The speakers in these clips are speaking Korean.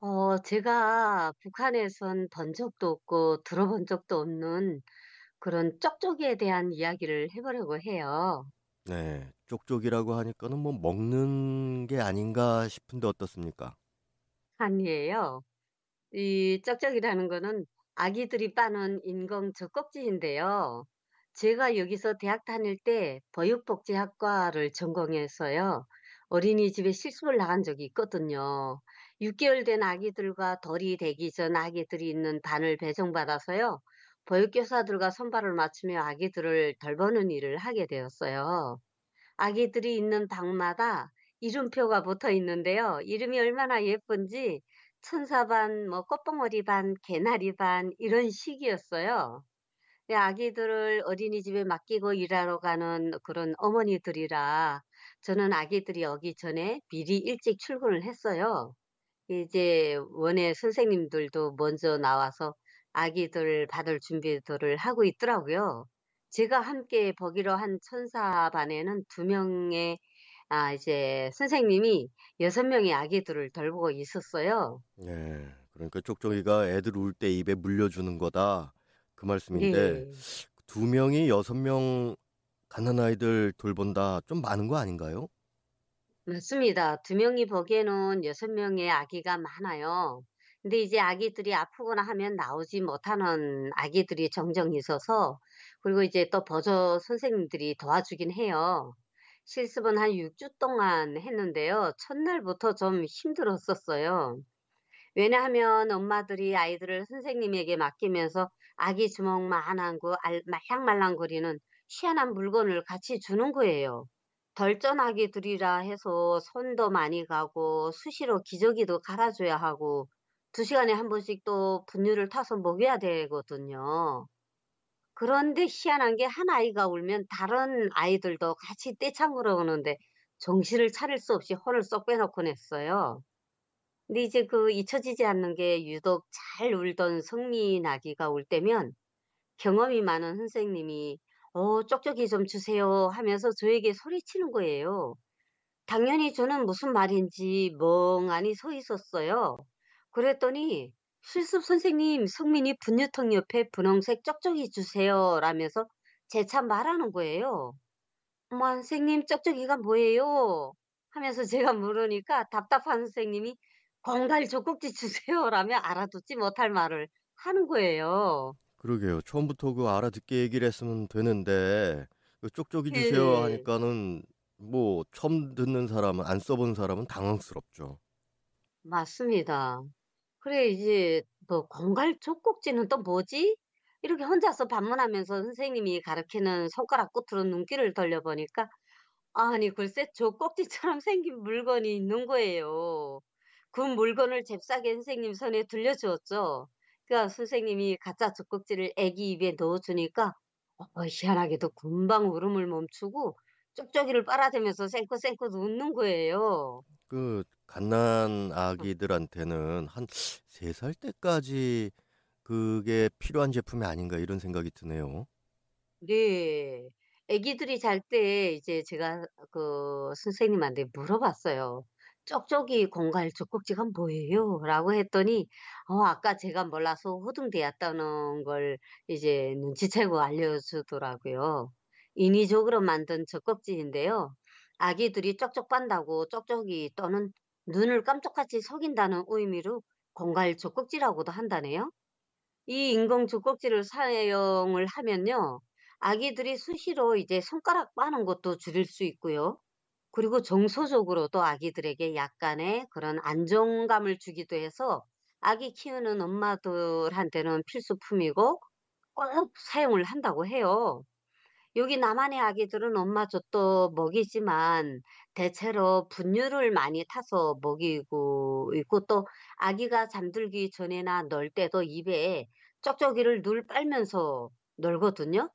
어, 제가 북한에선 본 적도 없고 들어본 적도 없는 그런 쪽쪽이에 대한 이야기를 해 보려고 해요. 네, 쪽쪽이라고 하니까는 뭐 먹는 게 아닌가 싶은데 어떻습니까? 아니에요. 이 쪽쪽이라는 거는 아기들이 빠는 인공 젖꼭지인데요. 제가 여기서 대학 다닐 때 보육복지학과를 전공해서요. 어린이집에 실습을 나간 적이 있거든요. 6개월 된 아기들과 덜이 되기 전 아기들이 있는 반을 배정받아서요. 보육교사들과 선발을 맞추며 아기들을 돌보는 일을 하게 되었어요. 아기들이 있는 방마다 이름표가 붙어 있는데요. 이름이 얼마나 예쁜지 천사반, 뭐 꽃봉오리 반, 개나리 반 이런 식이었어요. 네, 아기들을 어린이집에 맡기고 일하러 가는 그런 어머니들이라 저는 아기들이 오기 전에 미리 일찍 출근을 했어요. 이제 원예 선생님들도 먼저 나와서 아기들 받을 준비들을 하고 있더라고요. 제가 함께 보기로 한 천사반에는 두 명의 아, 이제 선생님이 여섯 명의 아기들을 돌보고 있었어요. 네, 그러니까 쪽쪽이가 애들 울 때 입에 물려주는 거다 그 말씀인데 네. 두 명이 여섯 명 가난아이들 돌본다 좀 많은 거 아닌가요? 맞습니다. 두 명이 보기에는 여섯 명의 아기가 많아요. 근데 이제 아기들이 아프거나 하면 나오지 못하는 아기들이 정정 있어서, 그리고 이제 또 보조 선생님들이 도와주긴 해요. 실습은 한 6주 동안 했는데요. 첫날부터 좀 힘들었었어요. 왜냐하면 엄마들이 아이들을 선생님에게 맡기면서 아기 주먹만 안고 알- 말랑말랑거리는 희한한 물건을 같이 주는 거예요. 덜전아기들이라 해서 손도 많이 가고 수시로 기저귀도 갈아줘야 하고 두 시간에 한 번씩 또 분유를 타서 먹여야 되거든요. 그런데 희한한 게 한 아이가 울면 다른 아이들도 같이 떼창으로 오는데 정신을 차릴 수 없이 혼을 쏙 빼놓곤 했어요. 근데 이제 그 잊혀지지 않는 게 유독 잘 울던 성민 아기가 울 때면 경험이 많은 선생님이 어, 쪽쪽이 좀 주세요 하면서 저에게 소리치는 거예요. 당연히 저는 무슨 말인지 멍하니 서 있었어요. 그랬더니 실습 선생님 성민이 분유통 옆에 분홍색 쪽쪽이 주세요 라면서 재차 말하는 거예요. 어머, 선생님 쪽쪽이가 뭐예요? 하면서 제가 물으니까 답답한 선생님이 건갈 젖꼭지 주세요 라며 알아듣지 못할 말을 하는 거예요. 그러게요. 처음부터 그 알아듣게 얘기를 했으면 되는데 그 쪽쪽이 주세요 네. 하니까는 뭐 처음 듣는 사람은 안 써본 사람은 당황스럽죠. 맞습니다. 그래 이제 뭐 공갈 젖꼭지는 또 뭐지? 이렇게 혼자서 반문하면서 선생님이 가르치는 손가락 끝으로 눈길을 돌려보니까 아니 글쎄 젖꼭지처럼 생긴 물건이 있는 거예요. 그 물건을 잽싸게 선생님 손에 들려주었죠. 그러니까 선생님이 가짜 젖꼭지를 애기 입에 넣어주니까 어, 희한하게도 금방 울음을 멈추고 쪽쪽이를 빨아대면서 쌩긋쌩긋 웃는 거예요. 그 갓난 아기들한테는 한 세 살 때까지 그게 필요한 제품이 아닌가 이런 생각이 드네요. 네. 아기들이 잘 때 이제 제가 그 선생님한테 물어봤어요. " 쪽쪽이 공갈 젖꼭지가 뭐예요?" 라고 했더니 어 아까 제가 몰라서 호둥대었다는 걸 이제 눈치채고 알려주더라고요. 인위적으로 만든 젖꼭지인데요. 아기들이 쪽쪽 빤다고 쪽쪽이 또는 눈을 깜짝같이 속인다는 의미로 공갈 젖꼭지라고도 한다네요. 이 인공 젖꼭지를 사용을 하면요. 아기들이 수시로 이제 손가락 빠는 것도 줄일 수 있고요. 그리고 정서적으로도 아기들에게 약간의 그런 안정감을 주기도 해서 아기 키우는 엄마들한테는 필수품이고 꼭 사용을 한다고 해요. 여기 남한의 아기들은 엄마 젖도 먹이지만 대체로 분유를 많이 타서 먹이고 있고 또 아기가 잠들기 전에나 놀 때도 입에 쪽쪽이를 늘 빨면서 놀거든요.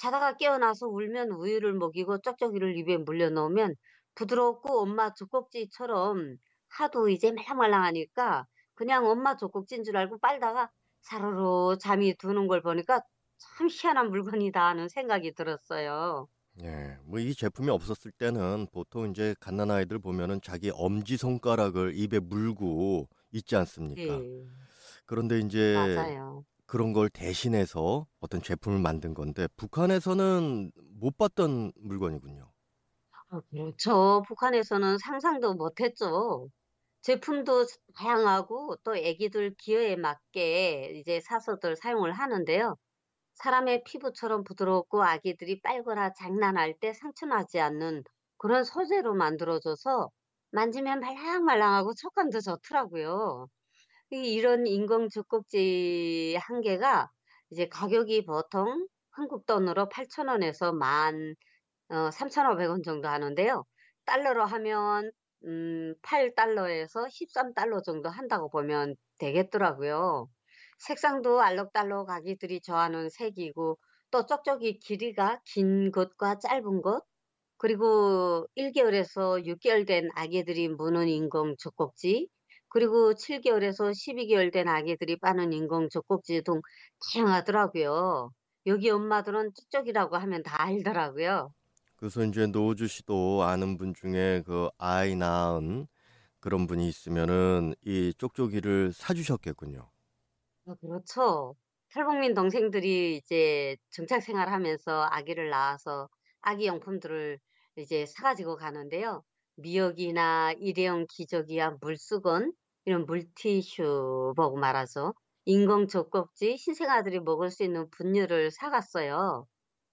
자다가 깨어나서 울면 우유를 먹이고 쪽쪽이를 입에 물려놓으면 부드럽고 엄마 젖꼭지처럼 하도 이제 말랑말랑하니까 그냥 엄마 젖꼭지인 줄 알고 빨다가 사르르 잠이 드는 걸 보니까 참 희한한 물건이다 하는 생각이 들었어요. 예, 뭐 이 제품이 없었을 때는 보통 이제 갓난 아이들 보면은 자기 엄지 손가락을 입에 물고 있지 않습니까? 네, 그런데 이제 맞아요. 그런 걸 대신해서 어떤 제품을 만든 건데 북한에서는 못 봤던 물건이군요. 아, 그렇죠. 북한에서는 상상도 못했죠. 제품도 다양하고 또 애기들 기호에 맞게 이제 사서들 사용을 하는데요. 사람의 피부처럼 부드럽고 아기들이 빨거나 장난할 때 상처나지 않는 그런 소재로 만들어져서 만지면 말랑말랑하고 촉감도 좋더라고요. 이- 이런 인공 젖꼭지 한 개가 이제 가격이 보통 한국 돈으로 8,000원에서 만 어, 3,500원 정도 하는데요. 달러로 하면 음, 8달러에서 13달러 정도 한다고 보면 되겠더라고요. 색상도 알록달록 아기들이 좋아하는 색이고 또 쪽쪽이 길이가 긴 것과 짧은 것 그리고 1개월에서 6개월 된 아기들이 무는 인공 젖꼭지 그리고 7개월에서 12개월 된 아기들이 빠는 인공 젖꼭지 등 다양하더라고요. 여기 엄마들은 쪽쪽이라고 하면 다 알더라고요. 그래서 이제 노주 씨도 아는 분 중에 그 아이 낳은 그런 분이 있으면은 이 쪽쪽이를 사주셨겠군요. 어, 그렇죠. 탈북민 동생들이 이제 정착 생활하면서 아기를 낳아서 아기 용품들을 이제 사가지고 가는데요. 미역이나 일회용 기저귀와 물수건, 이런 물티슈 보고 말하죠. 인공 젖꼭지, 신생아들이 먹을 수 있는 분유를 사갔어요.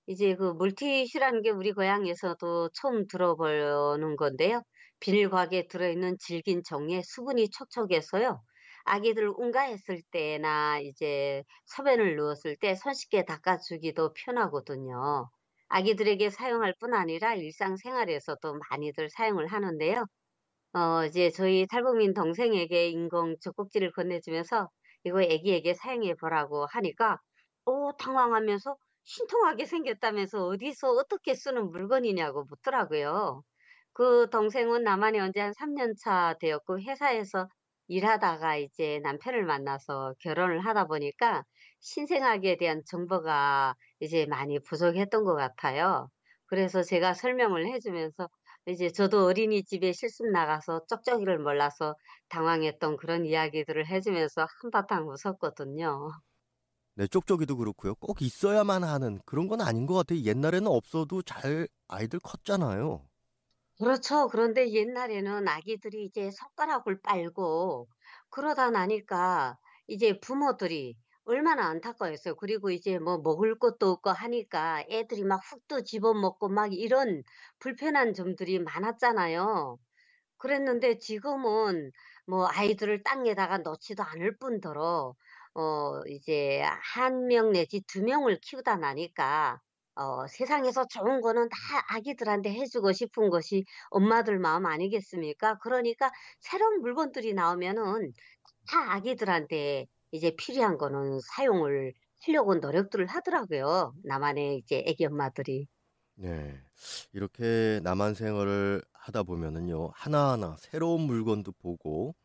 이제 그 물티슈라는 게 우리 고향에서도 처음 들어보는 건데요. 비닐곽에 들어있는 질긴 종에 수분이 촉촉해서요. 아기들 응가했을 때나 이제 소변을 누웠을 때 손쉽게 닦아주기도 편하거든요. 아기들에게 사용할 뿐 아니라 일상생활에서도 많이들 사용을 하는데요. 어, 이제 저희 탈북민 동생에게 인공 젖꼭지를 건네주면서 이거 애기에게 사용해 보라고 하니까, 오, 당황하면서 신통하게 생겼다면서 어디서 어떻게 쓰는 물건이냐고 묻더라고요. 그 동생은 온지한 3년 차 되었고, 회사에서 일하다가 이제 남편을 만나서 결혼을 하다 보니까 신생아기에 대한 정보가 이제 많이 부족했던 것 같아요. 그래서 제가 설명을 해주면서 이제 저도 어린이집에 실습 나가서 쪽쪽이를 몰라서 당황했던 그런 이야기들을 해주면서 한바탕 웃었거든요. 네, 쪽쪽이도 그렇고요. 꼭 있어야만 하는 그런 건 아닌 것 같아요. 옛날에는 없어도 잘 아이들 컸잖아요. 그렇죠. 그런데 옛날에는 아기들이 이제 손가락을 빨고 그러다 나니까 이제 부모들이 얼마나 안타까웠어요. 그리고 이제 뭐 먹을 것도 없고 하니까 애들이 막 훅도 집어먹고 막 이런 불편한 점들이 많았잖아요. 그랬는데 지금은 뭐 아이들을 땅에다가 놓지도 않을 뿐더러 어 이제 한 명 내지 두 명을 키우다 나니까 어 세상에서 좋은 거는 다 아기들한테 해 주고 싶은 것이 엄마들 마음 아니겠습니까? 그러니까 새로운 물건들이 나오면은 다 아기들한테 이제 필요한 거는 사용을 하려고 노력들을 하더라고요. 나만의 이제 애기 엄마들이. 네. 이렇게 남한 생활을 하다 보면은요. 하나하나 새로운 물건도 보고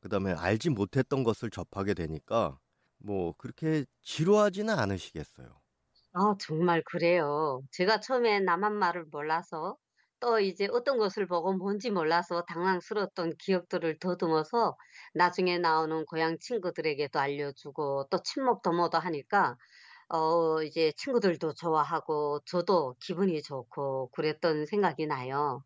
그다음에 알지 못했던 것을 접하게 되니까 뭐 그렇게 지루하지는 않으시겠어요. 아 정말 그래요. 제가 처음에 남한 말을 몰라서 또 이제 어떤 것을 보고 뭔지 몰라서 당황스러웠던 기억들을 더듬어서 나중에 나오는 고향 친구들에게도 알려주고 또 친목 도모도 하니까 어 이제 친구들도 좋아하고 저도 기분이 좋고 그랬던 생각이 나요.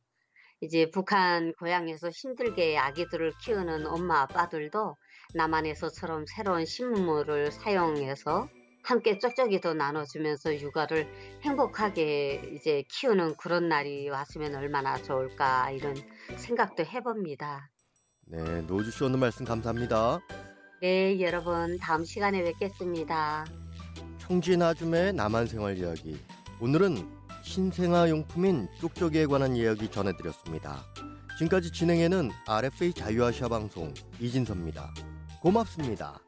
이제 북한 고향에서 힘들게 아기들을 키우는 엄마 아빠들도 남한에서처럼 새로운 식물을 사용해서 함께 쪽쪽이도 나눠주면서 육아를 행복하게 이제 키우는 그런 날이 왔으면 얼마나 좋을까 이런 생각도 해봅니다. 네, 노주 씨 오늘 말씀 감사합니다. 네, 여러분 다음 시간에 뵙겠습니다. 청진 아줌의 남한 생활 이야기. 오늘은 신생아 용품인 쪽쪽이에 관한 이야기 전해드렸습니다. 지금까지 진행에는 RFA 자유아시아 방송 이진섭입니다. 고맙습니다.